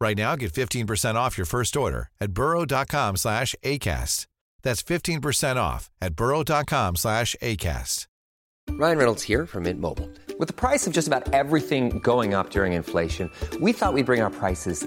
Right now, get 15% off your first order at burrow.com slash ACAST. That's 15% off at burrow.com slash ACAST. Ryan Reynolds here from Mint Mobile. With the price of just about everything going up during inflation, we thought we'd bring our prices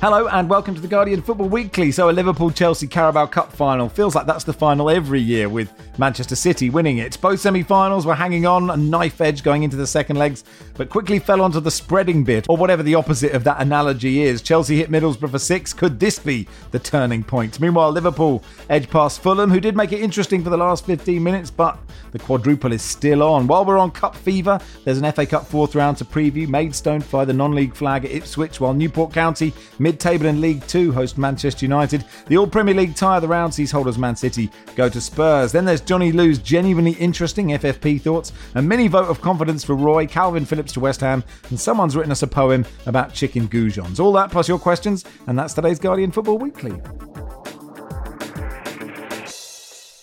Hello and welcome to the Guardian Football Weekly. So, a Liverpool Chelsea Carabao Cup final feels like that's the final every year with Manchester City winning it. Both semi finals were hanging on, a knife edge going into the second legs, but quickly fell onto the spreading bit, or whatever the opposite of that analogy is. Chelsea hit Middlesbrough for six. Could this be the turning point? Meanwhile, Liverpool edge past Fulham, who did make it interesting for the last 15 minutes, but the quadruple is still on. While we're on Cup fever, there's an FA Cup fourth round to preview. Maidstone fly the non league flag at Ipswich, while Newport County, mid table in League Two, host Manchester United. The All Premier League tie of the round sees holders Man City go to Spurs. Then there's Johnny Liew's genuinely interesting FFP thoughts, a mini vote of confidence for Roy, Calvin Phillips to West Ham, and someone's written us a poem about chicken goujons. All that plus your questions, and that's today's Guardian Football Weekly.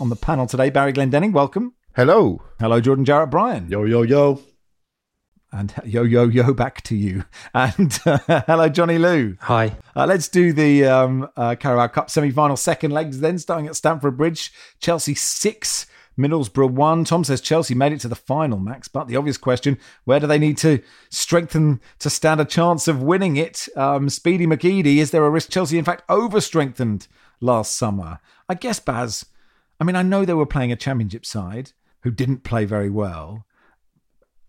On the panel today, Barry Glendenning, welcome. Hello. Hello, Jordan Jarrett Bryan. Yo, yo, yo. And yo, yo, yo, back to you. And uh, hello, Johnny Liew. Hi. Uh, let's do the um, uh, Carabao Cup semi final second legs then, starting at Stamford Bridge. Chelsea 6, Middlesbrough 1. Tom says Chelsea made it to the final, Max. But the obvious question where do they need to strengthen to stand a chance of winning it? Um, Speedy McEady, is there a risk Chelsea, in fact, over strengthened last summer? I guess, Baz, I mean, I know they were playing a championship side who didn't play very well.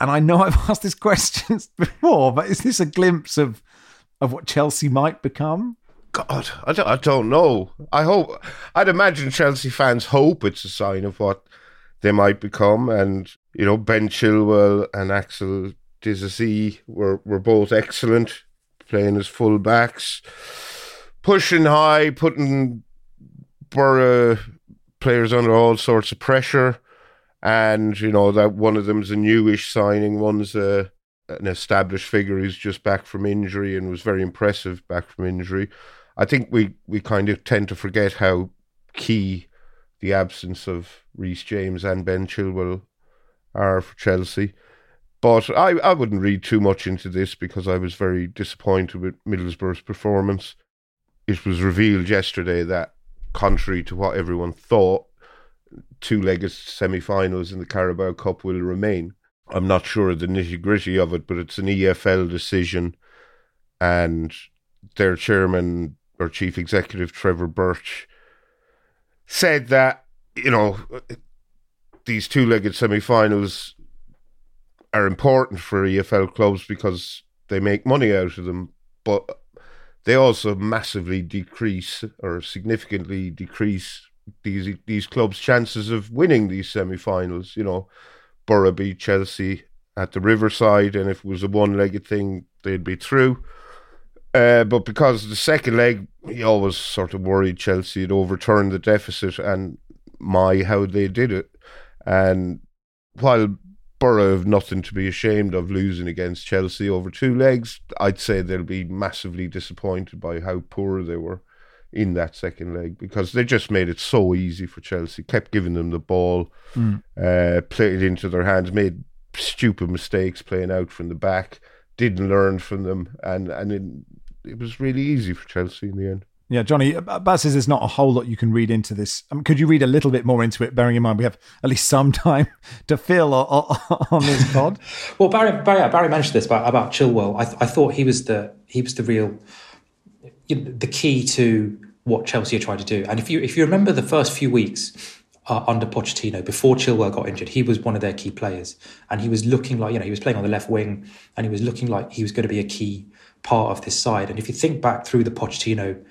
And I know I've asked this question before, but is this a glimpse of of what Chelsea might become? God, I don't, I don't know. I hope, I'd imagine Chelsea fans hope it's a sign of what they might become. And, you know, Ben Chilwell and Axel Disasi were, were both excellent, playing as full backs, pushing high, putting Borough players under all sorts of pressure. And, you know, that one of them's a newish signing, one's a, an established figure who's just back from injury and was very impressive back from injury. I think we, we kind of tend to forget how key the absence of Reece James and Ben Chilwell are for Chelsea. But I, I wouldn't read too much into this because I was very disappointed with Middlesbrough's performance. It was revealed yesterday that, contrary to what everyone thought, two legged semi finals in the Carabao Cup will remain. I'm not sure of the nitty gritty of it, but it's an EFL decision, and their chairman or chief executive, Trevor Birch, said that, you know, these two legged semi finals are important for EFL clubs because they make money out of them, but they also massively decrease or significantly decrease these these clubs' chances of winning these semi-finals. You know, Borough beat Chelsea at the Riverside, and if it was a one-legged thing, they'd be through. Uh, but because the second leg, he always sort of worried Chelsea had overturned the deficit, and my how they did it. And while Borough have nothing to be ashamed of losing against Chelsea over two legs, I'd say they'll be massively disappointed by how poor they were in that second leg because they just made it so easy for Chelsea. Kept giving them the ball, Mm. uh, played it into their hands, made stupid mistakes playing out from the back, didn't learn from them, and and it, it was really easy for Chelsea in the end. Yeah, Johnny, Baz says there's not a whole lot you can read into this. Um, could you read a little bit more into it, bearing in mind we have at least some time to fill on this pod? well, Barry, Barry, Barry mentioned this about, about Chilwell. I, I thought he was the he was the real you know, the key to what Chelsea are trying to do. And if you if you remember the first few weeks uh, under Pochettino, before Chilwell got injured, he was one of their key players, and he was looking like you know he was playing on the left wing, and he was looking like he was going to be a key part of this side. And if you think back through the Pochettino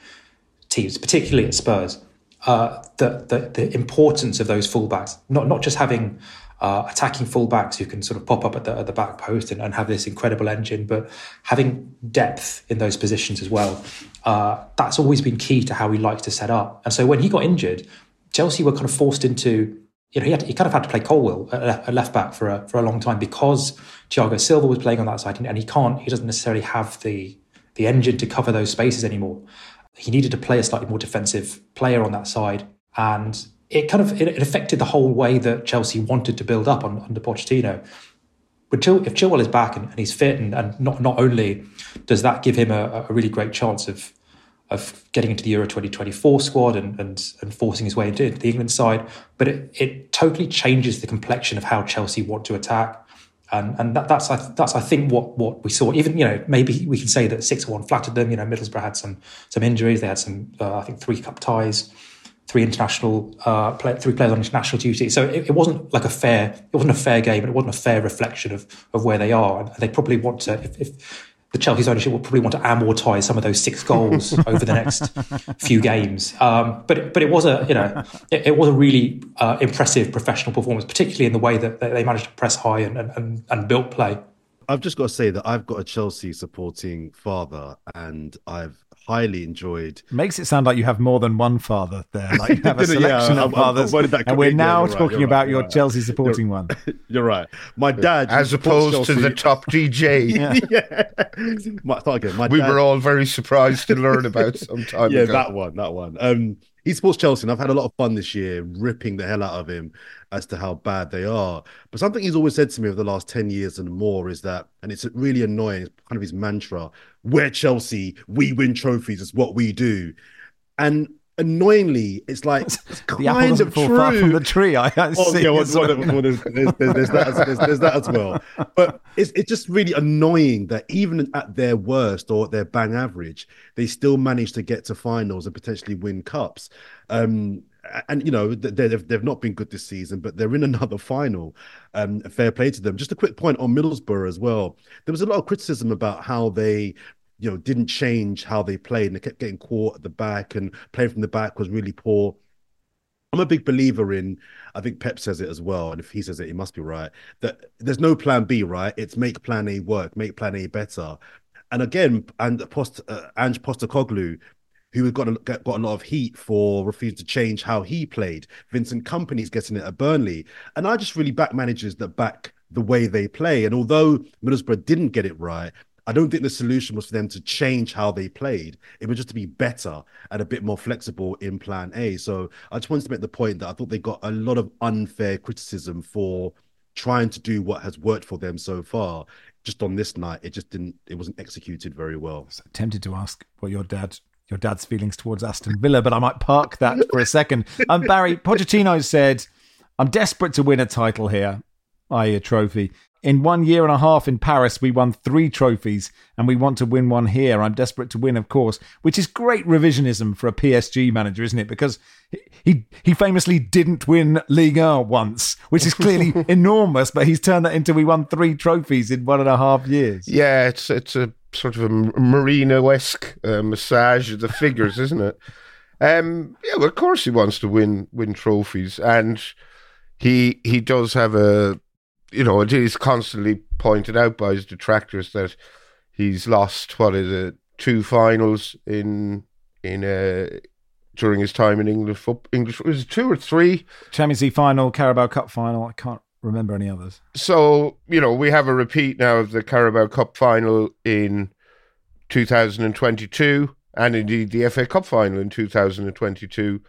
teams, particularly at Spurs, uh, the, the, the importance of those fullbacks, not not just having uh, attacking fullbacks who can sort of pop up at the, at the back post and, and, have this incredible engine, but having depth in those positions as well. Uh, that's always been key to how he likes to set up. And so when he got injured, Chelsea were kind of forced into you know, he, had, he kind of had to play Colwill at, left back for a, for a long time because Thiago Silva was playing on that side, and, and he can't, he doesn't necessarily have the the engine to cover those spaces anymore he needed to play a slightly more defensive player on that side. And it kind of it, affected the whole way that Chelsea wanted to build up on, under Pochettino. But Chil, if Chilwell is back and, and he's fit, and, and, not not only does that give him a, a, really great chance of of getting into the Euro 2024 squad and, and, and forcing his way into the England side, but it, it totally changes the complexion of how Chelsea want to attack and and that, that's that's I think what what we saw. Even you know maybe we can say that six one flattered them. You know Middlesbrough had some some injuries. They had some uh, I think three cup ties, three international uh, play, three players on international duty. So it, it, wasn't like a fair it wasn't a fair game. It wasn't a fair reflection of of where they are. And they probably want to if, if the Chelsea's ownership will probably want to amortize some of those six goals over the next few games. Um, but but it was a you know it, it was a really uh, impressive professional performance, particularly in the way that they managed to press high and and, and built play. I've just got to say that I've got a Chelsea supporting father, and I've highly enjoyed. Makes it sound like you have more than one father there. Like you have a selection yeah, of fathers. and we're now yeah, talking right, about right, your right. Chelsea supporting you're, one. You're right. My dad, as opposed to the top DJ. yeah. my, again, my we dad... were all very surprised to learn about some time yeah, ago. that one, that one. Um, he supports Chelsea, and I've had a lot of fun this year ripping the hell out of him as to how bad they are. But something he's always said to me over the last 10 years and more is that, and it's really annoying, it's kind of his mantra, we're Chelsea, we win trophies, it's what we do. And annoyingly, it's like it's the apple doesn't far from the tree. I, I oh, see. Yeah, well, well, there's, there's, there's, that, there's, there's, that as well. But it's it's just really annoying that even at their worst or their bang average, they still manage to get to finals and potentially win cups. Um, and you know they've they've not been good this season, but they're in another final. Um, fair play to them. Just a quick point on Middlesbrough as well. There was a lot of criticism about how they you know, didn't change how they played and they kept getting caught at the back and playing from the back was really poor. I'm a big believer in, I think Pep says it as well, and if he says it, he must be right, that there's no plan B, right? It's make plan A work, make plan A better. And again, and Post, uh, Ange Postecoglou, who got a, got a lot of heat for refusing to change how he played. Vincent Kompany's getting it at Burnley. And I just really back managers that back the way they play. And although Middlesbrough didn't get it right, I don't think the solution was for them to change how they played. It was just to be better and a bit more flexible in plan A. So I just wanted to make the point that I thought they got a lot of unfair criticism for trying to do what has worked for them so far. Just on this night, it just didn't, it wasn't executed very well. So tempted to ask what your dad your dad's feelings towards Aston Villa, but I might park that for a second. Um, Barry Pochettino said, "I'm desperate to win a title here, i.e., a trophy. In one year and a half in Paris, we won three trophies, and we want to win one here. I'm desperate to win, of course, which is great revisionism for a PSG manager, isn't it? Because he he famously didn't win Ligue 1 once, which is clearly enormous, but he's turned that into we won three trophies in one and a half years. Yeah, it's it's a sort of a Mourinho esque uh, massage of the figures, isn't it? Um, yeah, well, of course he wants to win win trophies, and he he does have a you know, it is constantly pointed out by his detractors that he's lost what is it two finals in in uh during his time in English football. English was it two or three Champions League final, Carabao Cup final. I can't remember any others. So you know we have a repeat now of the Carabao Cup final in 2022, and indeed the FA Cup final in 2022.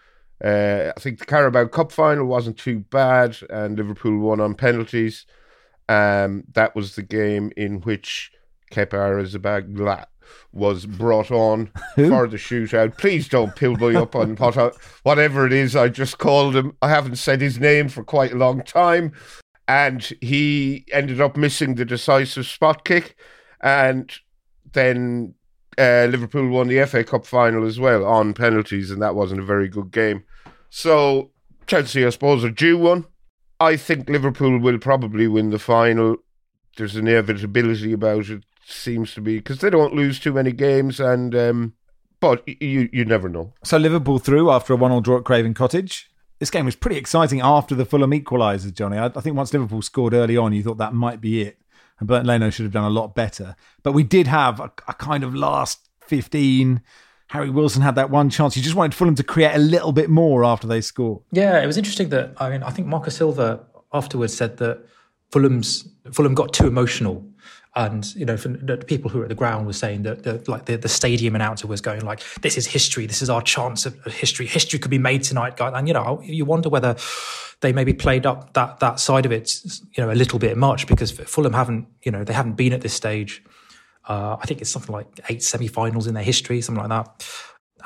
Uh, I think the Carabao Cup final wasn't too bad, and Liverpool won on penalties. Um, that was the game in which Kepa Arrizabalaga was brought on for the shootout. Please don't pull me up on I, whatever it is I just called him. I haven't said his name for quite a long time. And he ended up missing the decisive spot kick. And then uh, Liverpool won the FA Cup final as well on penalties, and that wasn't a very good game. So Chelsea, I suppose, are due one. I think Liverpool will probably win the final. There's an inevitability about it, seems to be, because they don't lose too many games, and um, but you you never know. So Liverpool through after a one-all draw at Craven Cottage. This game was pretty exciting after the Fulham equaliser, Johnny. I, I think once Liverpool scored early on, you thought that might be it and Bernd Leno should have done a lot better. But we did have a, a, kind of last 15. Harry Wilson had that one chance. You just wanted Fulham to create a little bit more after they scored. Yeah, it was interesting that I mean I think Marco Silva afterwards said that Fulham's Fulham got too emotional and you know, the people who were at the ground were saying that, the, like the, the stadium announcer was going like, "This is history. This is our chance of history. History could be made tonight, guys." And you know, you wonder whether they maybe played up that that side of it, you know, a little bit much because Fulham haven't, you know, they haven't been at this stage. Uh, I think it's something like eight semi-finals in their history, something like that.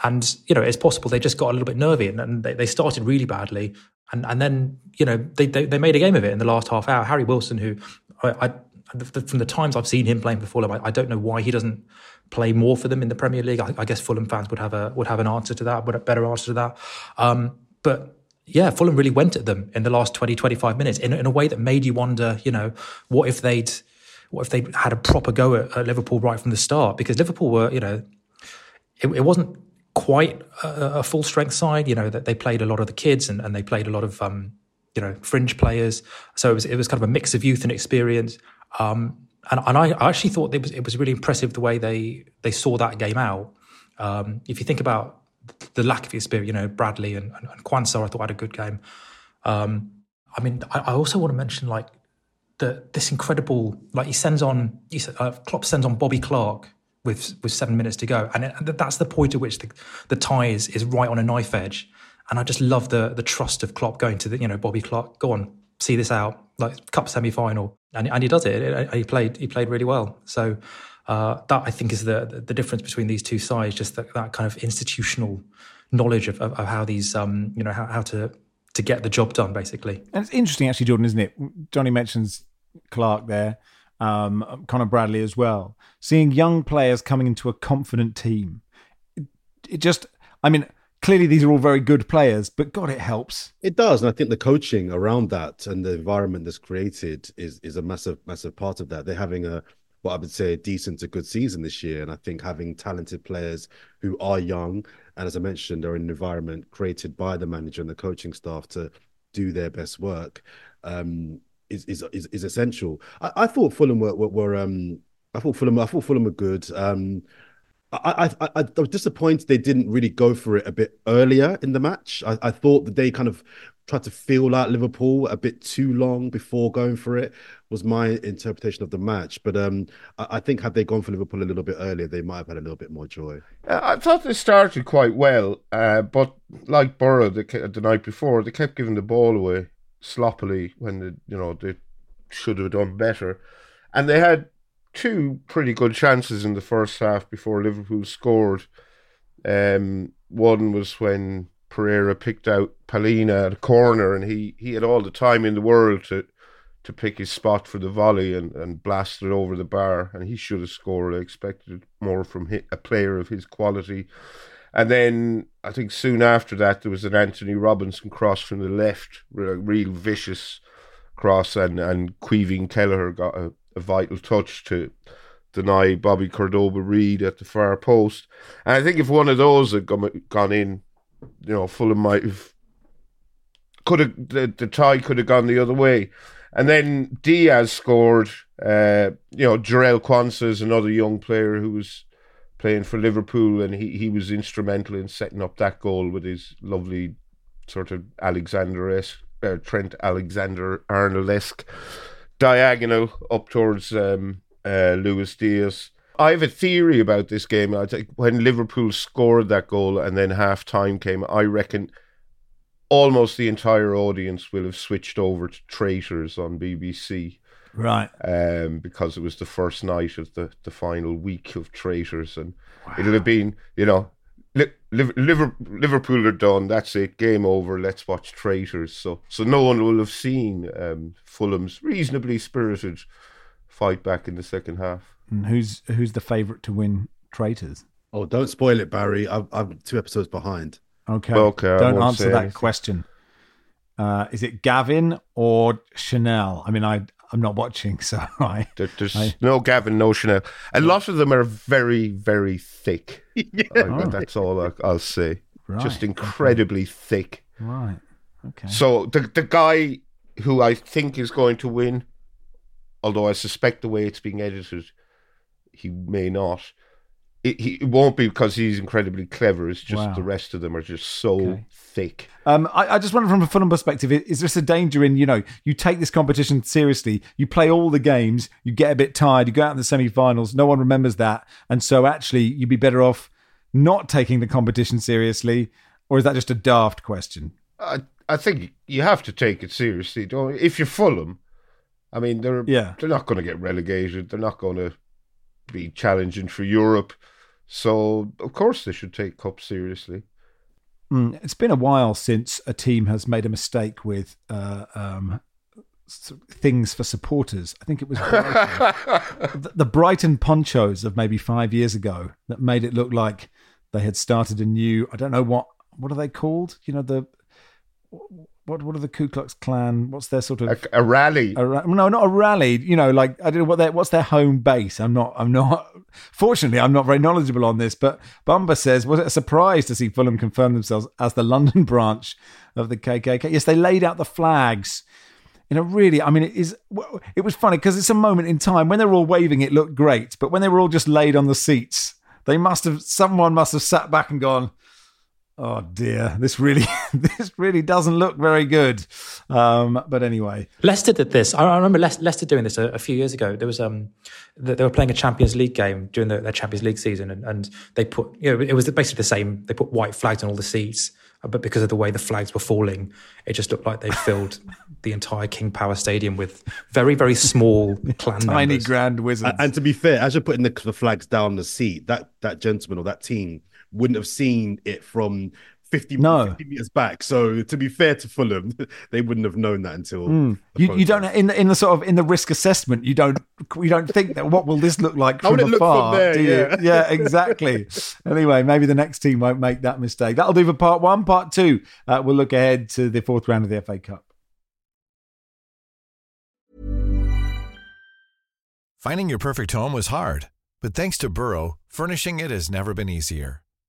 And you know, it's possible they just got a little bit nervy and, and they, they started really badly, and and then you know they, they, they made a game of it in the last half hour. Harry Wilson, who I, I from the times I've seen him playing for Fulham, I, I, don't know why he doesn't play more for them in the Premier League. I, I, guess Fulham fans would have a would have an answer to that, would a better answer to that. Um, but yeah, Fulham really went at them in the last 20, 25 minutes in, in a way that made you wonder, you know, what if they'd what if they had a proper go at, at Liverpool right from the start? Because Liverpool were, you know, it, it wasn't quite a, a, full strength side. You know that they played a lot of the kids and, and they played a lot of um, you know fringe players. So it was it was kind of a mix of youth and experience. Um, and, and I, actually thought it was it was really impressive the way they they saw that game out. Um, if you think about the lack of experience, you know, Bradley and, and, and I thought had a good game. Um, I mean, I, I, also want to mention like the this incredible like he sends on he uh, Klopp sends on Bobby Clark with with seven minutes to go, and, it, that's the point at which the the tie is is right on a knife edge. And I just love the the trust of Klopp going to the you know Bobby Clark. Go on, see this out, like cup semi final, and and he does it. He played he played really well. So uh, that I think is the the difference between these two sides, just that, that kind of institutional knowledge of, of, of how these um you know how, how to to get the job done basically. And it's interesting actually, Jordan, isn't it? Johnny mentions Clark there. Um, Conor Bradley as well. Seeing young players coming into a confident team, it, it just, I mean, clearly these are all very good players, but God, it helps. It does, and I think the coaching around that and the environment that's created is is a massive massive part of that. They're having a what I would say a decent to good season this year, and I think having talented players who are young and as I mentioned, are in an environment created by the manager and the coaching staff to do their best work. Um, is, is is is essential. I, I thought Fulham were, were, were um I thought Fulham I thought Fulham were good. Um, I, I, I, was disappointed they didn't really go for it a bit earlier in the match. I, I thought that they kind of tried to feel out Liverpool a bit too long before going for it. Was my interpretation of the match. But um, I, I think had they gone for Liverpool a little bit earlier, they might have had a little bit more joy. Uh, I thought they started quite well, uh, but like Borough the, the night before, they kept giving the ball away sloppily when they, you know they should have done better, and they had two pretty good chances in the first half before Liverpool scored. Um, one was when Pereira picked out Palhinha at a corner, and he, he had all the time in the world to to pick his spot for the volley and, and blast it over the bar, and he should have scored. I expected more from a player of his quality. And then I think soon after that there was an Antonee Robinson cross from the left, a real vicious cross, and and Caoimhín Kelleher got a a vital touch to deny Bobby Cordova-Reid at the far post. And I think if one of those had gone, gone in, you know, Fulham might have could have the, the tie could have gone the other way. And then Diaz scored. Uh, you know, Jarell Quansah is another young player who was playing for Liverpool, and he, he was instrumental in setting up that goal with his lovely sort of Alexander esque, uh, Trent Alexander Arnold esque diagonal up towards um, uh, Luis Diaz. I have a theory about this game. I think when Liverpool scored that goal and then half time came, I reckon almost the entire audience will have switched over to Traitors on BBC Right. um, because it was the first night of the, the final week of traitors, and it'll have been, you know, Li- Liv- Liver- Liverpool are done. That's it. Game over. Let's watch traitors. So, so no one will have seen um, Fulham's reasonably spirited fight back in the second half. And who's who's the favourite to win Traitors? Oh, don't spoil it, Barry. I'm, I'm two episodes behind. Okay. Okay, Don't answer that anything. question. Uh, is it Gavin or Chanel? I mean, I I'm not watching, so I. There, there's I- no Gavin, no Chanel. Uh, A lot of them are very, very thick. Oh, I- that's all I, I'll say. Right, Just incredibly thick. Right. Okay. So the the guy who I think is going to win, although I suspect the way it's being edited, he may not. It, he, it won't be because he's incredibly clever. It's just Wow. the rest of them are just so Okay. thick. Um, I, I just wonder from a Fulham perspective, is there a danger in, you know, you take this competition seriously, you play all the games, you get a bit tired, you go out in the semi finals, no one remembers that. And so actually, you'd be better off not taking the competition seriously, or is that just a daft question? I I think you have to take it seriously. Don't if you're Fulham. I mean, they're Yeah. they're not going to get relegated. They're not going to be challenging for Europe. So of course they should take cup seriously. Mm, it's been a while since a team has made a mistake with uh, um, things for supporters. I think it was Brighton. the, the Brighton ponchos of maybe five years ago that made it look like they had started a new. I don't know what what are they called. You know the what what are the Ku Klux Klan? What's their sort of A, a rally. a no, not a rally. You know, like I don't know what their what's their home base. I'm not. I'm not. Fortunately, I'm not very knowledgeable on this. But Bumba says, was it a surprise to see Fulham confirm themselves as the London branch of the KKK? Yes, they laid out the flags in a really. I mean, it is. It was funny because it's a moment in time when they were all waving. It looked great, but when they were all just laid on the seats, they must have. Someone must have sat back and gone. Oh dear, this really, this really doesn't look very good. Um, but anyway, Leicester did this. I I remember Leicester doing this a, a few years ago. There was um, they were playing a Champions League game during the, their Champions League season, and, and they put you know it was basically the same. They put white flags on all the seats, but because of the way the flags were falling, it just looked like they filled the entire King Power Stadium with very very small Klan tiny members. grand wizards. And to be fair, as you're putting the, the flags down the seat, that that gentleman or that team wouldn't have seen it from 50, No. 50 meters back. So to be fair to Fulham, they wouldn't have known that until the Hmm. you, you don't in the in the sort of in the risk assessment you don't you don't think that what will this look like How from would it look from afar there? do you? Yeah. yeah exactly anyway maybe the next team won't make that mistake that'll do for part one part two uh, we'll look ahead to the fourth round of the FA Cup Finding your perfect home was hard, but thanks to Burrow, furnishing it has never been easier.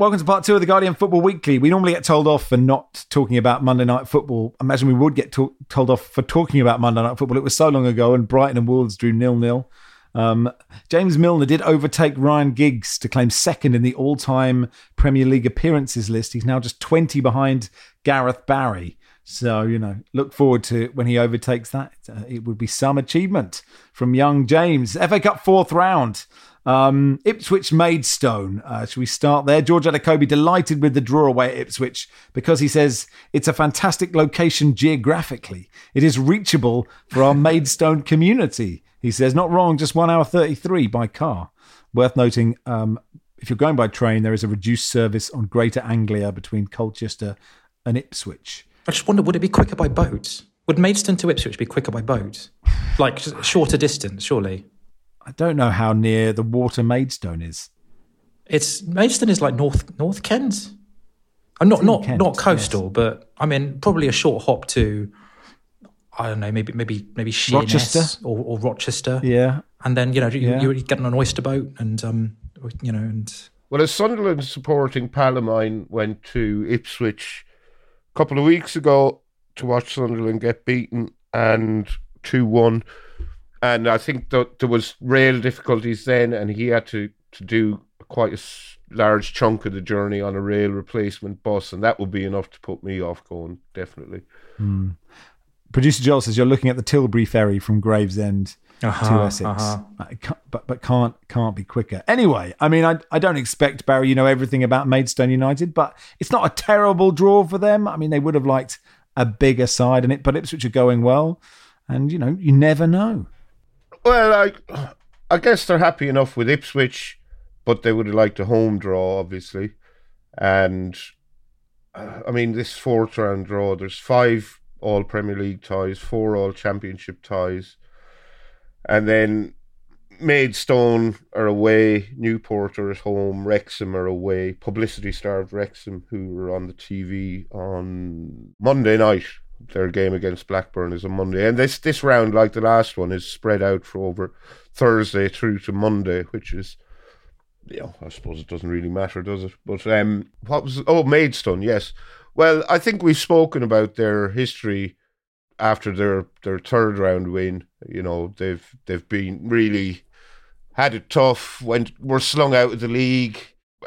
Welcome to part two of the Guardian Football Weekly. We normally get told off for not talking about Monday Night Football. Imagine we would get to- told off for talking about Monday Night Football. It was so long ago, and Brighton and Wolves drew nil nil. Um, James Milner did overtake Ryan Giggs to claim second in the all time Premier League appearances list. He's now just 20 behind Gareth Barry. So, you know, look forward to when he overtakes that. Uh, it would be some achievement from young James. FA Cup fourth round. Um, Ipswich Maidstone. Uh, should we start there? George Elokobi delighted with the draw away at Ipswich because he says it's a fantastic location geographically. It is reachable for our Maidstone community. He says, not wrong, just one hour 33 by car. Worth noting, um, if you're going by train, there is a reduced service on Greater Anglia between Colchester and Ipswich. I just wonder, would it be quicker by boat? would Maidstone to Ipswich be quicker by boat? Like shorter distance, surely. I don't know how near the water Maidstone is. It's Maidstone is like North North Kent. I'm not not Kent, not coastal, but I mean probably a short hop to I don't know, maybe maybe maybe Sheerness Rochester? or, or Rochester. Yeah. And then you know you, Yeah. you get on an oyster boat and um you know and Well, as Sunderland supporting pal of mine went to Ipswich a couple of weeks ago to watch Sunderland get beaten and 2 1. And I think that there was real difficulties then, and he had to, to do quite a large chunk of the journey on a rail replacement bus, and that would be enough to put me off going, definitely. Producer Joel says you're looking at the Tilbury ferry from Gravesend to Uh-huh, Essex, uh-huh. Can't- but but can't can't be quicker. Anyway, I mean, I I don't expect Barry. You know everything about Maidstone United, but it's not a terrible draw for them. I mean, they would have liked a bigger side in it, but Ipswich are going well, and you know you never know. Well, I, I guess they're happy enough with Ipswich, but they would have liked a home draw, obviously. And uh, I mean, this fourth round draw, there's five all Premier League ties, four all Championship ties, and then Maidstone are away, Newport are at home, Wrexham are away, publicity starved Wrexham, who were on the TV on Monday night. Their game against Blackburn is on Monday, and this this round, like the last one, is spread out for over Thursday through to Monday, which is, you know, I suppose it doesn't really matter, does it? But um, what was oh Maidstone? Yes. Well, I think we've spoken about their history after their their third round win. You know, they've they've been really had it tough. Went were slung out of the league.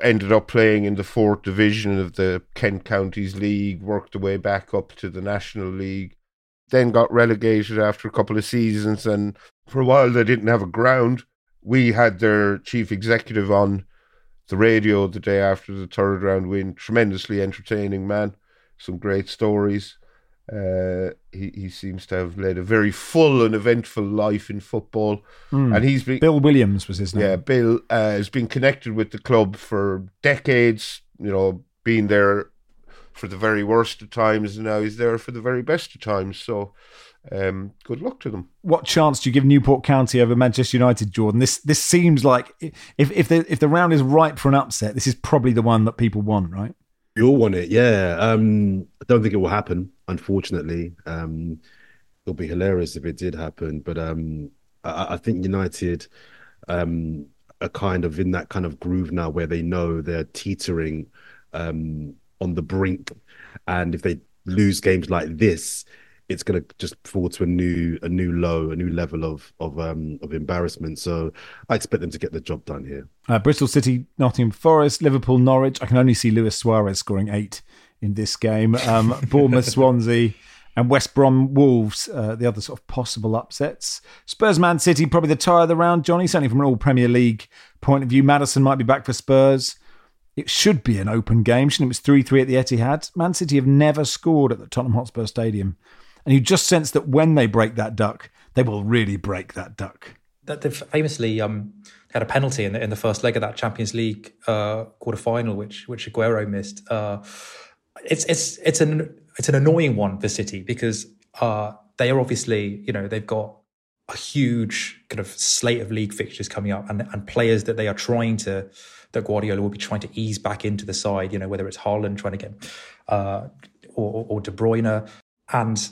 Ended up playing in the fourth division of the Kent Counties League. Worked their way back up to the National League. Then got relegated after a couple of seasons, and for a while they didn't have a ground. We had their chief executive on the radio the day after the third round win. Tremendously entertaining man, some great stories. Uh, he he seems to have led a very full and eventful life in football, and he's been Bill Williams was his name. yeah. Bill uh, has been connected with the club for decades. You know, being there for the very worst of times, and now he's there for the very best of times. So, um, good luck to them. What chance do you give Newport County over Manchester United, Jordan? This this seems like if if the if the round is ripe for an upset, this is probably the one that people want, right? You all want it, yeah. Um, I don't think it will happen, unfortunately. Um, it'll be hilarious if it did happen, but um, I, I think United um, are kind of in that kind of groove now where they know they're teetering um, on the brink, and if they lose games like this, it's going to just fall to a new a new low, a new level of of um, of embarrassment. So I expect them to get the job done here. Uh, Bristol City, Nottingham Forest, Liverpool, Norwich. I can only see Luis Suarez scoring eight in this game. Um, Bournemouth, Swansea, and West Brom Wolves, uh, the other sort of possible upsets. Spurs, Man City, probably the tie of the round, Johnny, certainly from an all Premier League point of view. Maddison might be back for Spurs. It should be an open game. Shouldn't it? It was 3 3 at the Etihad. Man City have never scored at the Tottenham Hotspur Stadium. And you just sense that when they break that duck, they will really break that duck. that they famously um, had a penalty in the, in the first leg of that Champions League uh, quarter final, which which Aguero missed. Uh, it's it's it's an it's an annoying one for City because uh, they are obviously you know they've got a huge kind of slate of league fixtures coming up and and players that they are trying to that Guardiola will be trying to ease back into the side. You know whether it's Haaland trying to get uh, or, or De Bruyne and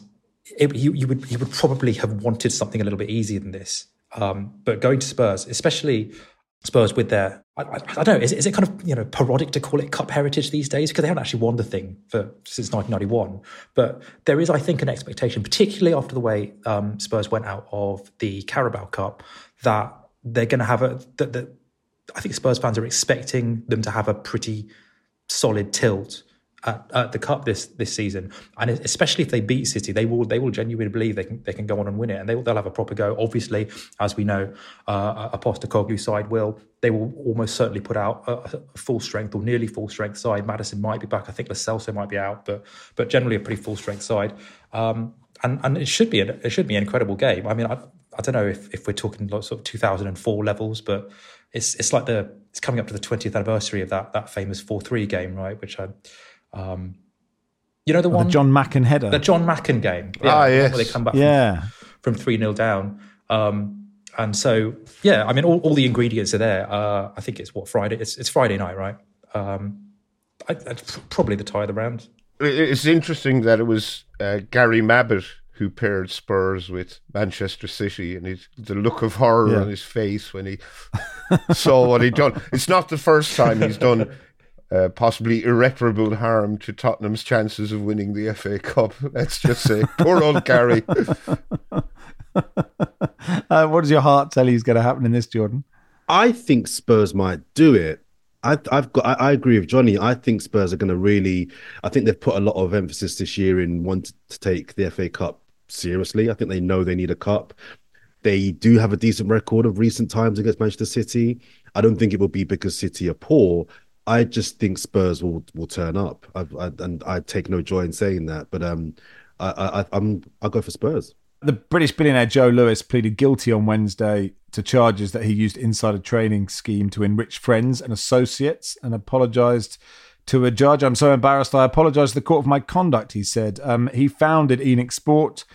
it, you, you would you would probably have wanted something a little bit easier than this. Um, but going to Spurs, especially Spurs with their, I, I, I don't know, is, it- is it kind of you know parodic to call it Cup heritage these days because they haven't actually won the thing for since 1991. But there is, I think, an expectation, particularly after the way um, Spurs went out of the Carabao Cup, that they're going to have a that, that I think Spurs fans are expecting them to have a pretty solid tilt at, at the cup this this season, and especially if they beat City, they will they will genuinely believe they can they can go on and win it, and they they'll have a proper go. Obviously, as we know, uh, a Postecoglou side will they will almost certainly put out a, a full strength or nearly full strength side. Maddison might be back. I think Lo Celso might be out, but but generally a pretty full strength side. Um, and and it should be an, it should be an incredible game. I mean, I, I don't know if, if we're talking like sort of 2004 levels, but it's it's like the it's coming up to the 20th anniversary of that that famous 4-3 game, right? Which I um, You know the Oh, one, the Jon Macken header. the Jon Macken game. Ah, yes. where they come back yeah. from, from 3 0 down. Um, and so, yeah, I mean, all, all the ingredients are there. Uh, I think it's what, Friday? It's, it's Friday night, right? Um, I, that's probably the tie of the round. It's interesting that it was uh, Gary Mabbutt who paired Spurs with Manchester City, and his, the look of horror Yeah. on his face when he saw what he'd done. It's not the first time he's done uh, possibly irreparable harm to Tottenham's chances of winning the FA Cup. Let's just say, poor old Gary. Uh, what does your heart tell you is going to happen in this, Jordan? I think Spurs might do it. I, I've got. I, I agree with Johnny. I think Spurs are going to really. I think they've put a lot of emphasis this year in wanting to take the FA Cup seriously. I think they know they need a cup. They do have a decent record of recent times against Manchester City. I don't think it will be because City are poor. I just think Spurs will will turn up, I, I, and I take no joy in saying that. But um, I, I, I'm I'll go for Spurs. The British billionaire Joe Lewis pleaded guilty on Wednesday to charges that he used insider trading scheme to enrich friends and associates and apologised to a judge. I'm so embarrassed. I apologise to the court for my conduct, he said. Um, he founded Enix Sport,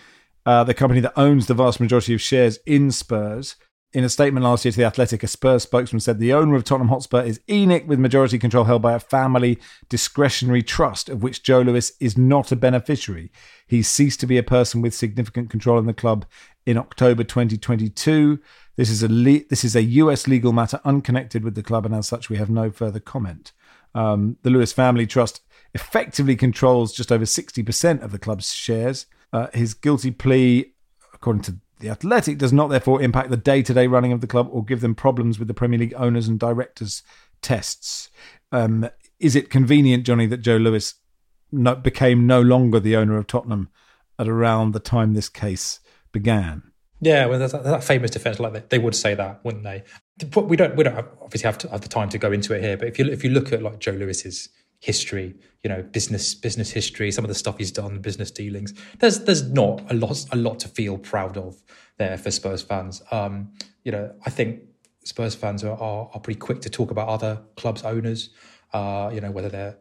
uh, the company that owns the vast majority of shares in Spurs. In a statement last year to The Athletic, a Spurs spokesman said the owner of Tottenham Hotspur is ENIC, with majority control held by a family discretionary trust, of which Joe Lewis is not a beneficiary. He ceased to be a person with significant control in the club in October 2022. This is a le- this is a US legal matter unconnected with the club, and as such, we have no further comment. Um, the Lewis Family Trust effectively controls just over 60% of the club's shares. Uh, his guilty plea, according to the Athletic, does not therefore impact the day to day running of the club or give them problems with the Premier League owners and directors tests. Um, is it convenient, Johnny, that Joe Lewis no, became no longer the owner of Tottenham at around the time this case began? Yeah, well, that, that famous defense, like they, they would say that, wouldn't they? But we don't, we don't have, obviously have, to, have the time to go into it here. But if you if you look at like Joe Lewis's history, you know, business business history, some of the stuff he's done, business dealings, there's there's not a lot a lot to feel proud of there for Spurs fans. Um, you know, I think Spurs fans are, are are pretty quick to talk about other clubs' owners. Uh, you know, whether they're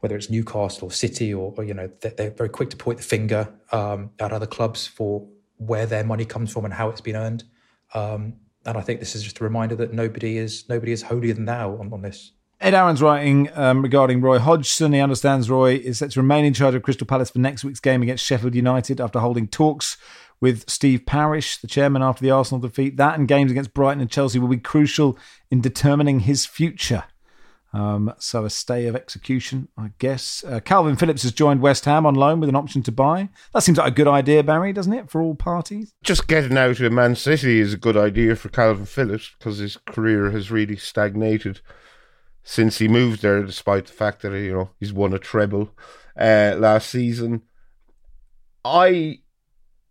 whether it's Newcastle or City or, or you know, they're, they're very quick to point the finger um, at other clubs for where their money comes from and how it's been earned. Um, and I think this is just a reminder that nobody is nobody is holier than thou on, on this. Ed Aaron's writing um, regarding Roy Hodgson. He understands Roy is set to remain in charge of Crystal Palace for next week's game against Sheffield United after holding talks with Steve Parish, the chairman, after the Arsenal defeat. That and games against Brighton and Chelsea will be crucial in determining his future. Um, so a stay of execution, I guess. Uh, Calvin Phillips has joined West Ham on loan with an option to buy. That seems like a good idea, Barry, doesn't it, for all parties? Just getting out of Man City is a good idea for Calvin Phillips because his career has really stagnated since he moved there, despite the fact that you know he's won a treble uh, last season. I,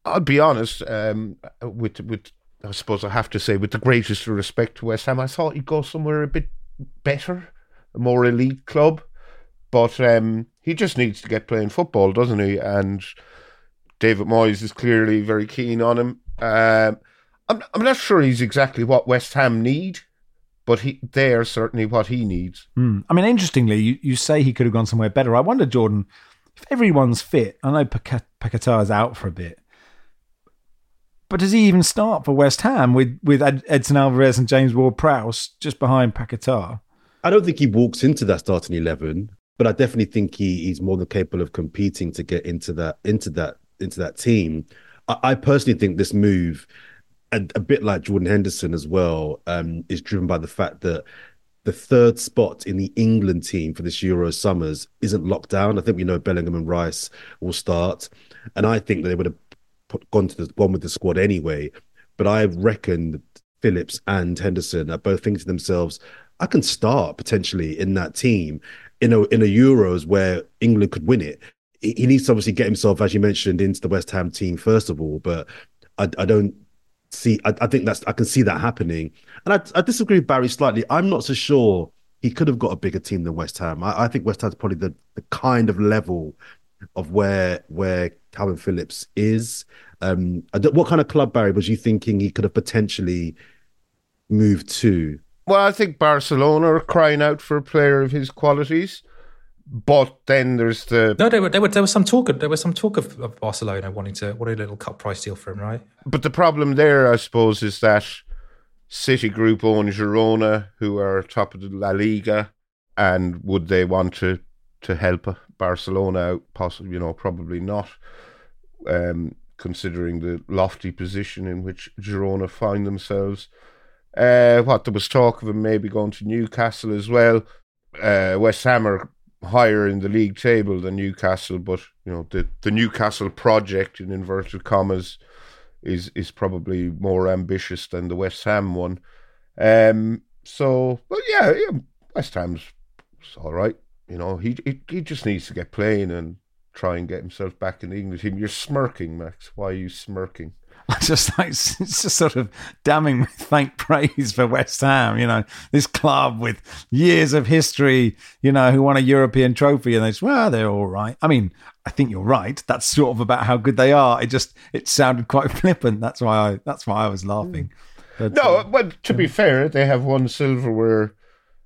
I'll be honest, um, with with I suppose I have to say, with the greatest respect to West Ham, I thought he'd go somewhere a bit better, a more elite club, but um, he just needs to get playing football, doesn't he? And David Moyes is clearly very keen on him. Um, I'm I'm not sure he's exactly what West Ham need, but he they are certainly what he needs. Hmm. I mean, interestingly, you, you say he could have gone somewhere better. I wonder, Jordan, if everyone's fit, I know Paquetá is out for a bit, but does he even start for West Ham with, with Edson Alvarez and James Ward-Prowse just behind Paquetá? I don't think he walks into that starting eleven, but I definitely think he, he's more than capable of competing to get into that into that into that team. I, I personally think this move, and a bit like Jordan Henderson as well, um, is driven by the fact that the third spot in the England team for this Euro Summers isn't locked down. I think we know Bellingham and Rice will start, and I think they would have put, gone to the gone with the squad anyway. But I reckon Phillips and Henderson are both thinking to themselves, I can start potentially in that team in a in a Euros where England could win it. He he needs to obviously get himself, as you mentioned, into the West Ham team first of all. But I, I don't see. I, I think that's I can see that happening. And I, I disagree with Barry slightly. I'm not so sure he could have got a bigger team than West Ham. I, I think West Ham's probably the, the kind of level of where where Calvin Phillips is. Um, what kind of club Barry was you thinking he could have potentially moved to? Well, I think Barcelona are crying out for a player of his qualities. But then there's the No, there, were, there, were, there was some talk. Of, there was some talk of, of Barcelona wanting to want a little cut price deal for him, right? but the problem there, I suppose, is that City Group own Girona, who are top of the La Liga, and would they want to to help Barcelona out? Possibly, you know, probably not. Um, considering the lofty position in which Girona find themselves. Uh, what there was talk of him maybe going to Newcastle as well. Uh, West Ham are higher in the league table than Newcastle, but you know the the Newcastle project in inverted commas is is probably more ambitious than the West Ham one. Um, so, well, yeah, yeah West Ham's all right. You know, he, he he just needs to get playing and try and get himself back in the English team. You're smirking, Max. Why are you smirking? I just like it's just sort of damning with faint praise for West Ham. You know, this club with years of history. You know, who won a European trophy, and they just well, they're all right. I mean, I think you're right. That's sort of about how good they are. It just it sounded quite flippant. That's why I that's why I was laughing. But, No, uh, well, to be fair, they have won silverware,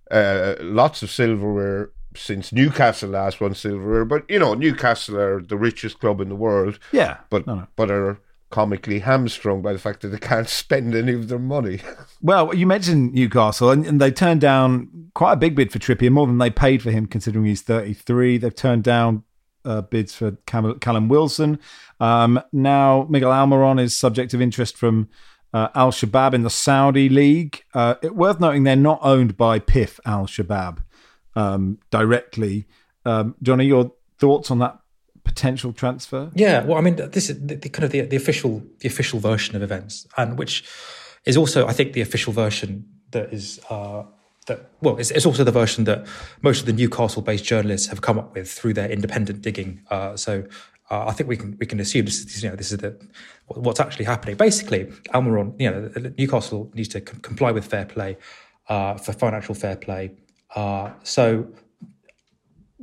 uh, lots of silverware since Newcastle last won silverware. But you know, Newcastle are the richest club in the world, yeah, but no, no. but are comically hamstrung by the fact that they can't spend any of their money. Well, you mentioned Newcastle, and, and they turned down quite a big bid for Trippier, more than they paid for him, considering he's 33. They've turned down uh, bids for Cam- Callum Wilson. Um, now, Miguel Almiron is subject of interest from uh, Al Shabab in the Saudi League. Uh, it, worth noting they're not owned by PIF Al Shabab um, directly. Um, Johnny, your thoughts on that potential transfer? Yeah, well, I mean, this is the, the kind of the, the official the official version of events, and which is also, I think, the official version that is uh, that. Well, it's, it's also the version that most of the Newcastle-based journalists have come up with through their independent digging. Uh, so. Uh, I think we can we can assume this is you know this is the what's actually happening. Basically, Almiron, you know, Newcastle needs to com- comply with fair play uh, for financial fair play. Uh, so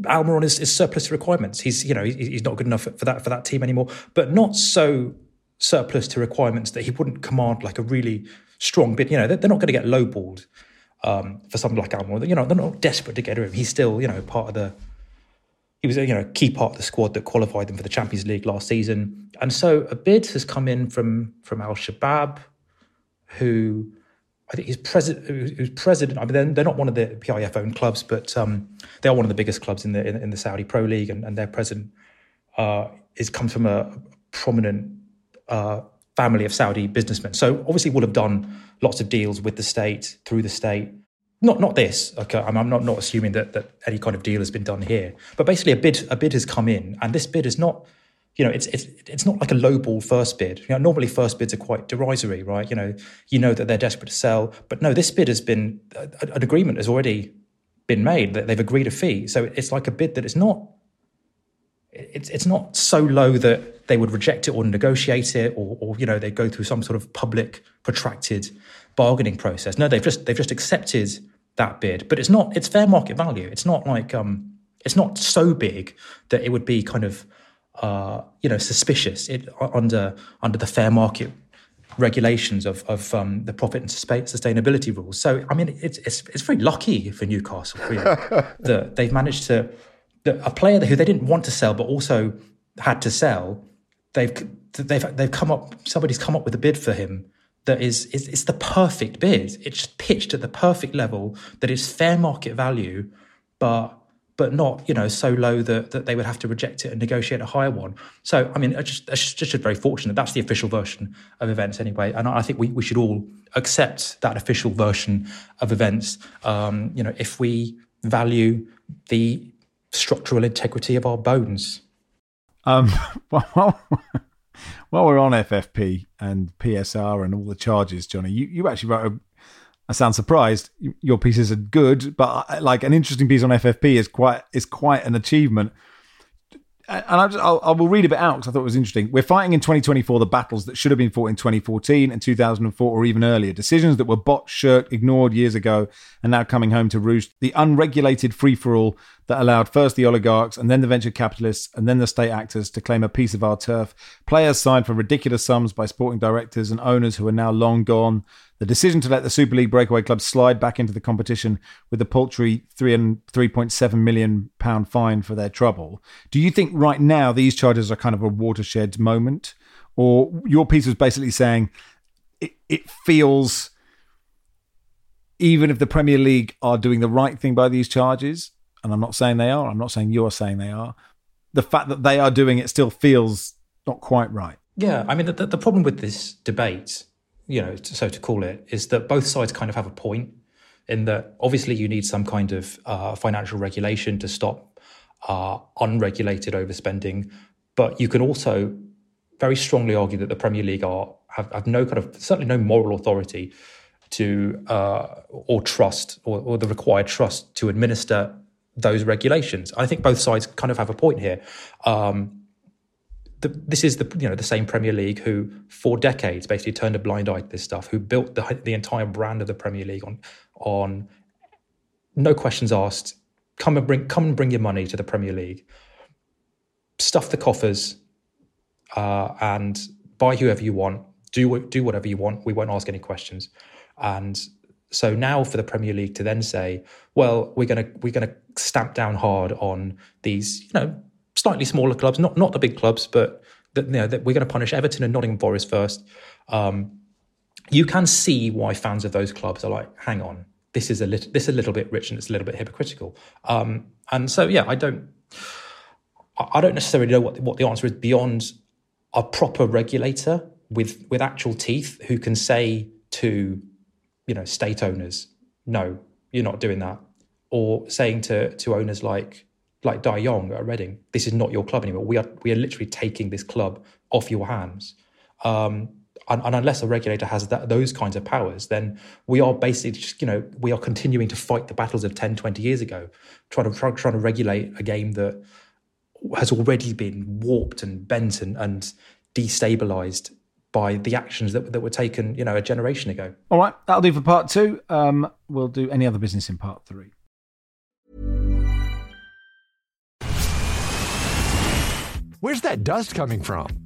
Almiron is, is surplus to requirements. He's you know he's not good enough for that for that team anymore, but not so surplus to requirements that he wouldn't command like a really strong bid. You know they're, not going to get lowballed um, for someone like Almiron. You know they're not desperate to get him. He's still you know part of the he was you know a key part of the squad that qualified them for the Champions League last season, and so a bid has come in from from Al Shabab, who I think he's president. Who's president? I mean, they're, they're not one of the PIF owned clubs, but um, they are one of the biggest clubs in the in, in the Saudi Pro League, and, and their president uh, is comes from a prominent uh, family of Saudi businessmen. So obviously, will have done lots of deals with the state through the state. Not not this. Okay, I'm, I'm not not assuming that that any kind of deal has been done here, but basically a bid a bid has come in, and this bid is not you know, it's it's it's not like a lowball first bid. You know, normally first bids are quite derisory, right? You know, you know that they're desperate to sell, but no, this bid has been an agreement has already been made that they've agreed a fee. So it's like a bid that is not. It's it's not so low that they would reject it or negotiate it, or or you know they go through some sort of public protracted bargaining process. No, they've just they've just accepted that bid, but it's not it's fair market value. It's not like um it's not so big that it would be kind of uh, you know, suspicious it, under under the fair market regulations of of um, the profit and sustainability rules. So, I mean, it's it's, it's very lucky for Newcastle really, that they've managed to that a player who they didn't want to sell but also had to sell. They've they've they've come up. Somebody's come up with a bid for him that is is it's the perfect bid. It's pitched at the perfect level that is fair market value, but but not you know so low that, that they would have to reject it and negotiate a higher one. So I mean, it's just, it's just very fortunate. That's the official version of events anyway, and I think we, we should all accept that official version of events. Um, you know, if we value the structural integrity of our bones. Um, well, while we're on FFP and PSR and all the charges, Johnny, you, you actually wrote a I sound surprised. Your pieces are good, but uh, like an interesting piece on FFP is quite is quite an achievement. And I, just, I'll, I will read a bit out because I thought it was interesting. We're fighting in 2024 the battles that should have been fought in 2014 and 2004 or even earlier. Decisions that were botched, shirked, ignored years ago, and now coming home to roost. The unregulated free for all that allowed first the oligarchs and then the venture capitalists and then the state actors to claim a piece of our turf. Players signed for ridiculous sums by sporting directors and owners who are now long gone. The decision to let the Super League breakaway clubs slide back into the competition with a paltry three and three point seven million pound fine for their trouble. Do you think right now these charges are kind of a watershed moment, or your piece was basically saying it, it feels even if the Premier League are doing the right thing by these charges, and I'm not saying they are, I'm not saying you're saying they are, the fact that they are doing it still feels not quite right. Yeah, I mean, the, the problem with this debate, you know, so to call it, is that both sides kind of have a point in that obviously you need some kind of uh, financial regulation to stop uh, unregulated overspending, but you can also very strongly argue that the Premier League are have, have no kind of certainly no moral authority to uh, or trust or, or, the required trust to administer those regulations. I think both sides kind of have a point here. Um, the, this is the you know the same Premier League who for decades basically turned a blind eye to this stuff, who built the the entire brand of the Premier League on on no questions asked. Come and bring come and bring your money to the Premier League. Stuff the coffers uh, and buy whoever you want. Do do whatever you want. We won't ask any questions. And so now for the Premier League to then say, well, we're going to we're going to stamp down hard on these, you know, slightly smaller clubs, not not the big clubs, but that you know that we're going to punish Everton and Nottingham Forest first. Um, you can see why fans of those clubs are like, hang on, this is a little this is a little bit rich and it's a little bit hypocritical. Um, and so yeah, I don't I don't necessarily know what what the answer is beyond a proper regulator with with actual teeth who can say to you know state owners no you're not doing that. Or saying to to owners like like Dai Yong at Reading this is not your club anymore. We are we are literally taking this club off your hands. Um, and, and, unless a regulator has that, those kinds of powers then we are basically just you know we are continuing to fight the battles of 10 20 years ago trying to try, trying to regulate a game that has already been warped and bent and, and destabilized by the actions that, that were taken, you know, a generation ago. All right, that'll do for part two. Um, we'll do any other business in part three. Where's that dust coming from?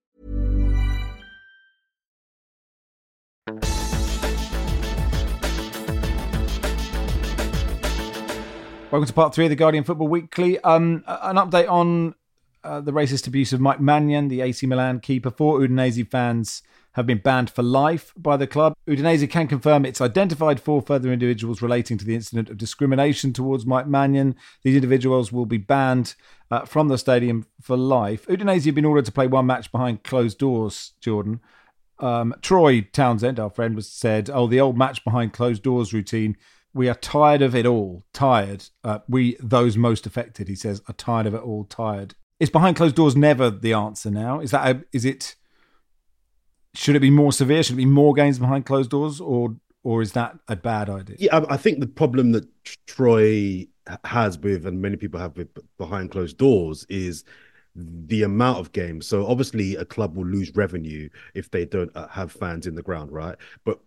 Welcome to part three of the Guardian Football Weekly. Um, an update on uh, the racist abuse of Mike Maignan, the AC Milan keeper. Four Udinese fans have been banned for life by the club. Udinese can confirm it's identified four further individuals relating to the incident of discrimination towards Mike Maignan. These individuals will be banned uh, from the stadium for life. Udinese have been ordered to play one match behind closed doors, Jordan. Um, Troy Townsend, our friend, was said, "Oh, the old match behind closed doors routine we are tired of it all. Tired. Uh, we, those most affected, he says, are tired of it all. Tired. Is behind closed doors never the answer now? Is that a, is it? Should it be more severe? Should it be more games behind closed doors, or or is that a bad idea? Yeah, I think the problem that Troy has with, and many people have with behind closed doors, is the amount of games. So obviously, a club will lose revenue if they don't uh, have fans in the ground, right? But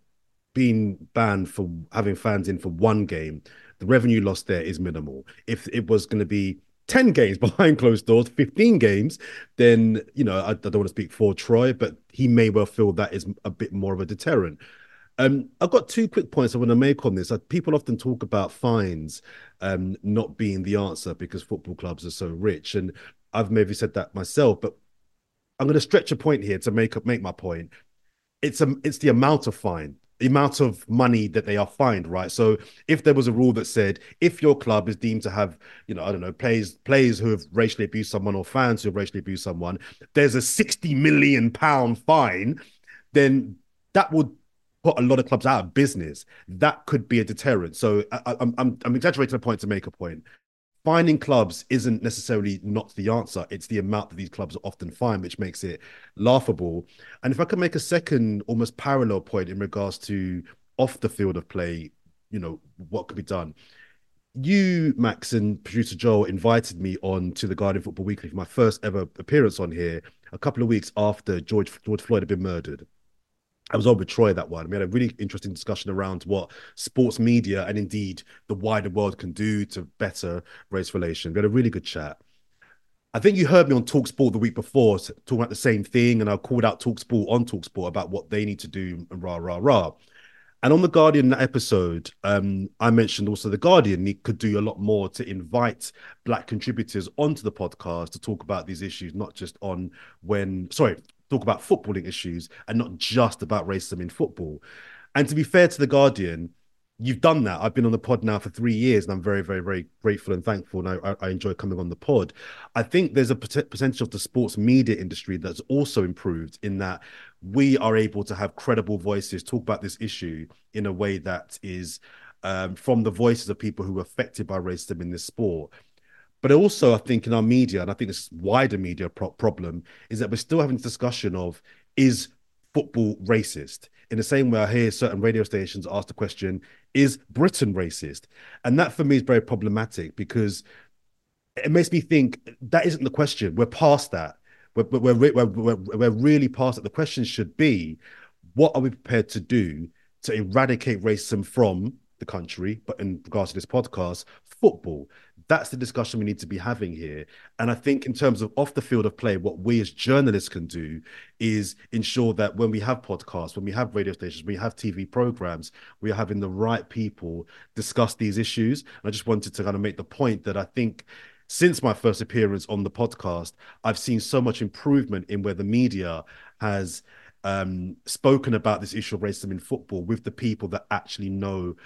being banned for having fans in for one game, the revenue loss there is minimal. If it was going to be 10 games behind closed doors, 15 games, then, you know, I, I, don't want to speak for Troy, but he may well feel that is a bit more of a deterrent. Um, I've got two quick points I want to make on this. Uh, people often talk about fines um, not being the answer because football clubs are so rich. And I've maybe said that myself, but I'm going to stretch a point here to make make my point. It's a, it's the amount of fine the amount of money that they are fined, right? So if there was a rule that said if your club is deemed to have, you know, I don't know, players players who have racially abused someone or fans who have racially abused someone, there's a 60 million pound fine, then that would put a lot of clubs out of business. That could be a deterrent. So I, am I'm, I'm exaggerating a point to make a point. finding clubs isn't necessarily not the answer. It's the amount that these clubs are often find, which makes it laughable. And if I could make a second, almost parallel point in regards to off the field of play, you know, what could be done. You, Max, and producer Joel invited me on to the Guardian Football Weekly for my first ever appearance on here a couple of weeks after George George Floyd had been murdered. I was on with Troy that one. We had a really interesting discussion around what sports media and indeed the wider world can do to better race relations. We had a really good chat. I think you heard me on Talksport the week before talking about the same thing, and I called out Talksport on Talksport about what they need to do and rah rah rah. And on the Guardian episode, um, I mentioned also the Guardian could do a lot more to invite black contributors onto the podcast to talk about these issues, not just on when sorry, talk about footballing issues and not just about racism in football. And to be fair to the Guardian, you've done that. I've been on the pod now for three years, and I'm very, very, very grateful and thankful. And I, I enjoy coming on the pod. I think there's a pot- potential of the sports media industry that's also improved in that we are able to have credible voices talk about this issue in a way that is um, from the voices of people who are affected by racism in this sport. But also, I think in our media, and I think this wider media pro- problem is that we're still having this discussion of is football racist? In the same way, I hear certain radio stations ask the question, is Britain racist? And that for me is very problematic because it makes me think that isn't the question. We're past that. We're, we're, we're, we're, we're really past it. The question should be, what are we prepared to do to eradicate racism from the country, but in regards to this podcast, football. That's the discussion we need to be having here. And I think, in terms of off the field of play, what we as journalists can do is ensure that when we have podcasts, when we have radio stations, we have TV programs, we are having the right people discuss these issues. And I just wanted to kind of make the point that I think since my first appearance on the podcast, I've seen so much improvement in where the media has um, spoken about this issue of racism in football with the people that actually know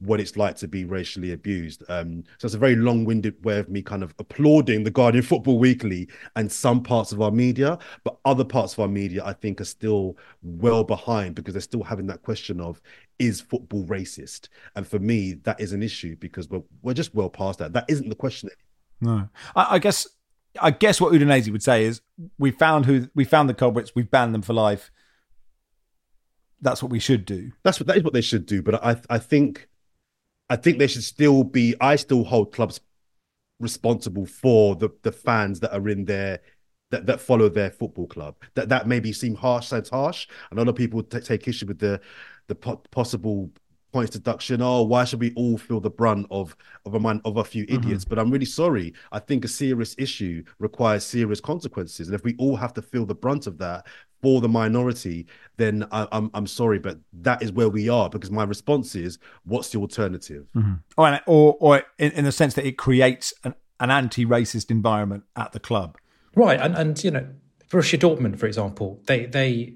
what it's like to be racially abused. Um, so it's a very long-winded way of me kind of applauding the Guardian Football Weekly and some parts of our media, but other parts of our media I think are still well behind because they're still having that question of is football racist? And for me, that is an issue because we're we're just well past that. That isn't the question. No, I, I guess I guess what Udinese would say is we found who we found the culprits, we've banned them for life. That's what we should do. That's what that is what they should do. But I I think I think they should still be. I still hold clubs responsible for the the fans that are in there that, that follow their football club. That that maybe seem harsh, sounds harsh. And of people t- take issue with the the po- possible points deduction. Oh, why should we all feel the brunt of of a man of a few idiots? Mm-hmm. But I'm really sorry. I think a serious issue requires serious consequences, and if we all have to feel the brunt of that for the minority, then I, am I'm, I'm sorry, but that is where we are. Because my response is, what's the alternative? Mm-hmm. Or or, or in, in the sense that it creates an, an anti-racist environment at the club, right? And and you know, Borussia Dortmund, for example, they they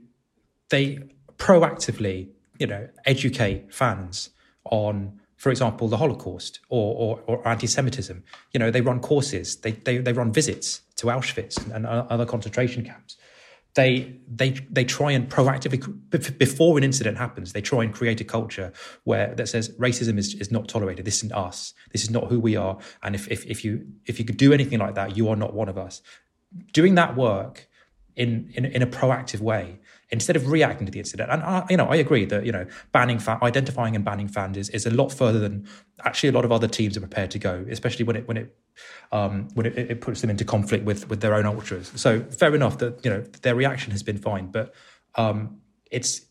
they proactively you know, educate fans on, for example, the Holocaust or, or, or anti-Semitism. You know, they run courses, they, they, they run visits to Auschwitz and, other concentration camps. They, they, they try and proactively, before an incident happens, they try and create a culture where that says racism is, is not tolerated. This isn't us. This is not who we are. And if, if, if you, if you could do anything like that, you are not one of us. Doing that work in, in, in a proactive way instead of reacting to the incident. And I, you know, I agree that you know banning identifying and banning fans is, is a lot further than actually a lot of other teams are prepared to go, especially when it when it um, when it, it puts them into conflict with with their own ultras. So fair enough that you know their reaction has been fine, but um, it's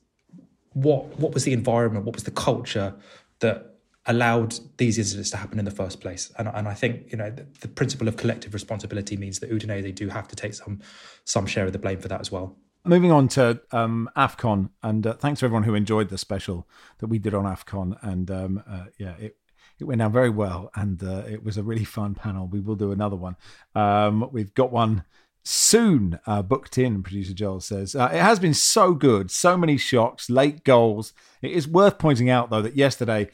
what what was the environment, what was the culture that allowed these incidents to happen in the first place. And, and I think you know the, the principle of collective responsibility means that Udinese do have to take some some share of the blame for that as well. Moving on to um, AFCON, and uh, thanks to everyone who enjoyed the special that we did on AFCON. And um, uh, yeah, it, it went down very well, and uh, it was a really fun panel. We will do another one. Um, we've got one soon uh, booked in, producer Joel says. Uh, it has been so good, so many shocks, late goals. It is worth pointing out, though, that yesterday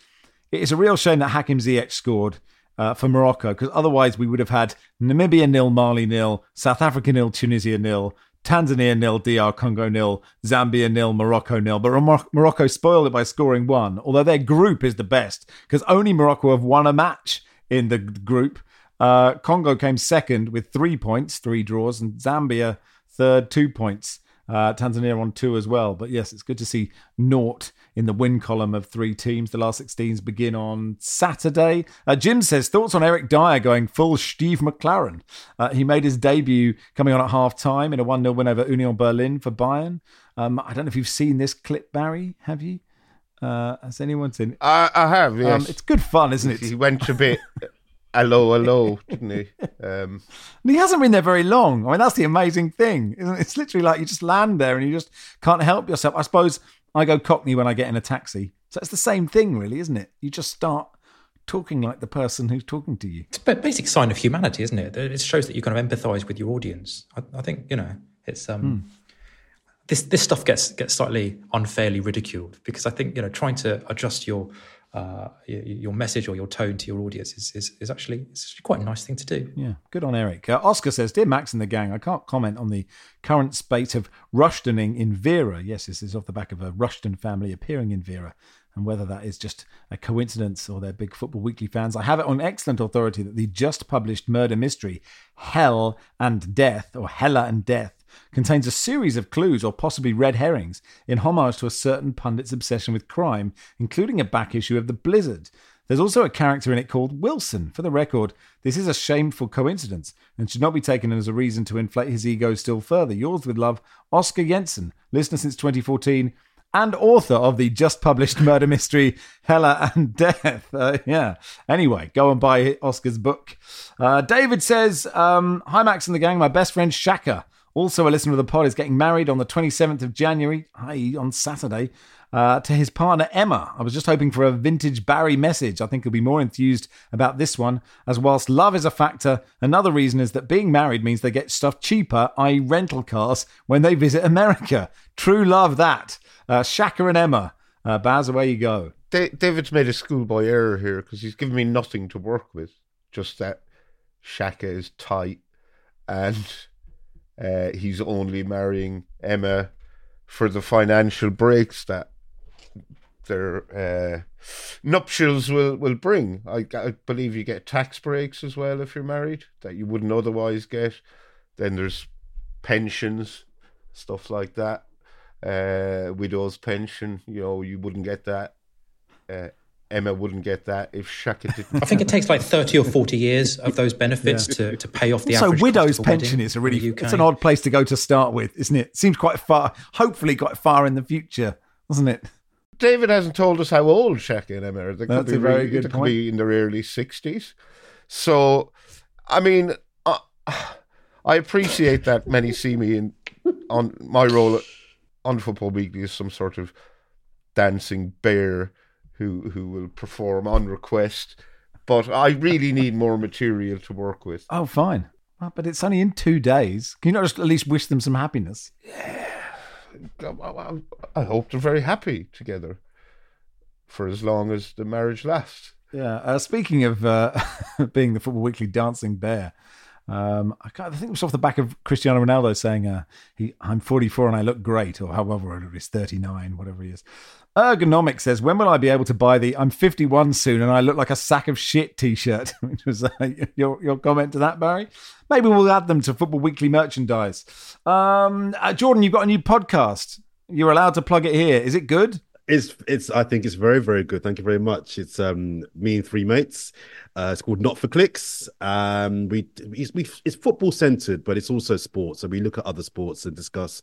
it is a real shame that Hakim Ziyech scored. Uh, for Morocco, because otherwise we would have had Namibia nil, Mali nil, South Africa nil, Tunisia nil, Tanzania nil, DR Congo nil, Zambia nil, Morocco nil. But Morocco spoiled it by scoring one, although their group is the best because only Morocco have won a match in the group. Uh, Congo came second with three points, three draws, and Zambia third, two points. Uh, Tanzania on two as well. But yes, it's good to see naught in the win column of three teams. The last 16s begin on Saturday. Uh, Jim says thoughts on Eric Dier going full Steve McClaren? Uh, he made his debut coming on at half time in a 1 0 win over Union Berlin for Bayern. Um, I don't know if you've seen this clip, Barry. Have you? Uh, has anyone seen it? I, I have, Um, it's good fun, isn't it? He went a bit hello, hello, didn't he? Um, And he hasn't been there very long. I mean, that's the amazing thing. Isn't it? It's literally like you just land there and you just can't help yourself. I suppose I go cockney when I get in a taxi. So it's the same thing, really, isn't it? You just start talking like the person who's talking to you. It's a basic sign of humanity, isn't it? It shows that you kind of empathise with your audience. I, I think you know it's um, this this stuff gets gets slightly unfairly ridiculed because I think you know trying to adjust your uh, your, message or your tone to your audience is, is, is actually it's quite a nice thing to do. Yeah, good on Eric. Uh, Oscar says, Dear Max and the gang, I can't comment on the current spate of Rushtoning in Vera. Yes, this is off the back of a Rushton family appearing in Vera. And whether that is just a coincidence or they're big Football Weekly fans, I have it on excellent authority that the just published murder mystery, Hell and Death, or Hella and Death, contains a series of clues or possibly red herrings in homage to a certain pundit's obsession with crime, including a back issue of The Blizzard. There's also a character in it called Wilson. For the record, this is a shameful coincidence and should not be taken as a reason to inflate his ego still further. Yours with love, Oscar Jensen, listener since 2014 and author of the just published murder mystery Hella and Death. Uh, yeah. Anyway, go and buy Oscar's book. Uh, David says, um, Hi, Max and the gang. My best friend Shaka, also a listener of the pod, is getting married on the 27th of January, i.e., on Saturday. Uh, to his partner Emma. I was just hoping for a vintage Barry message. I think he'll be more enthused about this one, as whilst love is a factor, another reason is that being married means they get stuff cheaper, i.e., rental cars, when they visit America. True love that. Uh, Shaka and Emma. Uh, Baz, away you go. Da- David's made a schoolboy error here because he's given me nothing to work with. Just that Shaka is tight and uh, he's only marrying Emma for the financial breaks that their uh, nuptials will, will bring. I, I believe you get tax breaks as well if you're married that you wouldn't otherwise get. Then there's pensions, stuff like that. Uh, widow's pension, you know, you wouldn't get that. Uh, Emma wouldn't get that if Shaka didn't. I think it takes like thirty or forty years of those benefits to, to pay off the So widow's cost of a wedding pension is a really the it's an odd place to go to start with, isn't it? Seems quite far, hopefully quite far in the future, doesn't it? David hasn't told us how old Shaka and Emma are. They could That's be a very really- good could point. be in their early sixties. So, I mean, uh, I appreciate that many see me in on my role on Football Weekly as some sort of dancing bear who who will perform on request. But I really need more material to work with. Oh, fine. Well, but it's only in two days. Can you not just at least wish them some happiness? I, I hope they're very happy together for as long as the marriage lasts. Yeah. Uh, speaking of uh, being the Football Weekly dancing bear, um, I, I think it was off the back of Cristiano Ronaldo saying, uh, he, "I'm 44 and I look great," or however old it is, 39, whatever he is. Ergonomic says, "When will I be able to buy the I'm 51 soon and I look like a sack of shit T-shirt?" Which was uh, your your comment to that, Barry. Maybe we'll add them to Football Weekly merchandise. Um, uh, Jordan, you've got a new podcast. You're allowed to plug it here. Is it good? It's it's I think it's very very good. Thank you very much. It's um me and three mates. Uh, it's called Not for Clicks. Um, we it's, we it's football centered, but it's also sports. So we look at other sports and discuss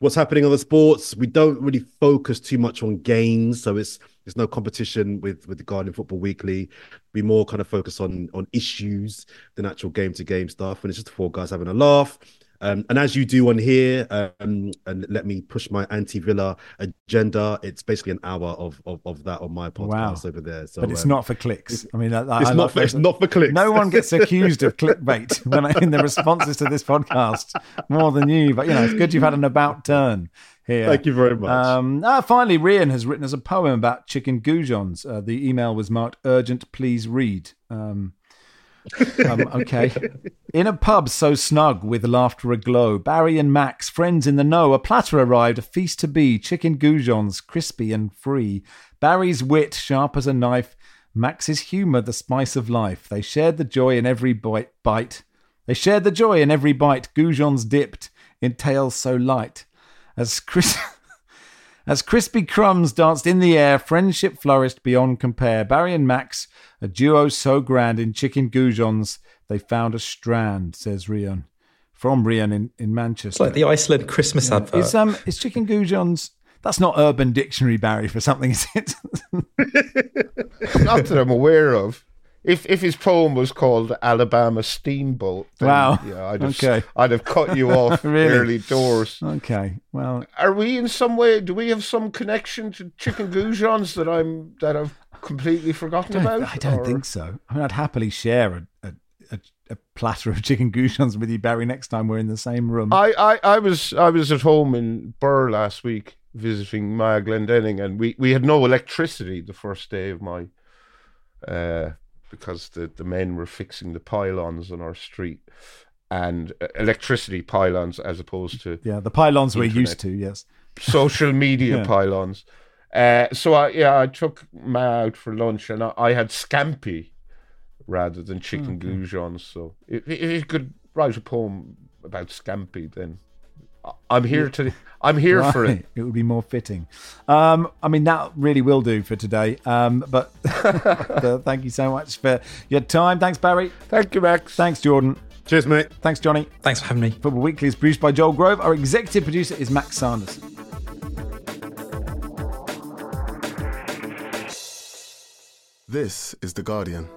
what's happening on the sports. We don't really focus too much on games, so it's there's no competition with with the Guardian Football Weekly. We more kind of focus on on issues than actual game to game stuff, and it's just four guys having a laugh. Um, and as you do on here, um, and let me push my anti-Villa agenda. It's basically an hour of of, of that on my podcast Wow. over there. So, but it's um, not for clicks. I mean, it's I not for, it's not for clicks. No one gets accused of clickbait when I, in the responses to this podcast more than you. But you know, it's good you've had an about turn here. Thank you very much. Um, ah, finally, Rian has written us a poem about chicken goujons. Uh, the email was marked "urgent, please read." Um, um, okay. In a pub so snug with laughter aglow, Barry and Max, friends in the know, a platter arrived, a feast to be, chicken goujons, crispy and free. Barry's wit, sharp as a knife, Max's humour, the spice of life. They shared the joy in every bite. They shared the joy in every bite. Goujon's dipped in tails so light. As Chris. As crispy crumbs danced in the air, friendship flourished beyond compare. Barry and Max, a duo so grand in chicken goujons, they found a strand, says Rian. From Rian in, in Manchester. It's like the Iceland Christmas Yeah. advert. Is, um, is chicken goujons. That's not Urban Dictionary, Barry, for something, is it? Not that I'm aware of. If if his poem was called Alabama Steamboat, then, Wow. yeah, I'd have Okay. I'd have cut you off Really? early doors. okay. Well, Are we in some way? Do we have some connection to chicken goujons that I'm that I've completely forgotten I about? I don't or- think so. I mean, I'd happily share a, a, a, platter of chicken goujons with you, Barry, next time we're in the same room. I, I, I was I was at home in Birr last week visiting Maya Glendenning, and we, we had no electricity the first day of my uh, because the, the men were fixing the pylons on our street and uh, electricity pylons as opposed to yeah, the pylons we're used to, yes. social media Yeah. pylons. Uh, so I yeah I took Ma out for lunch and I, I had scampi rather than chicken goujons. So if, if you could write a poem about scampi, then I'm here to I'm here for it. It would be more fitting. Um, I mean, that really will do for today. Um, but thank you so much for your time. Thanks, Barry. Thank you, Max. Thanks, Jordan. Cheers, mate. Thanks, Johnny. Thanks for having me. Football Weekly is produced by Joel Grove. Our executive producer is Max Sanders. This is The Guardian.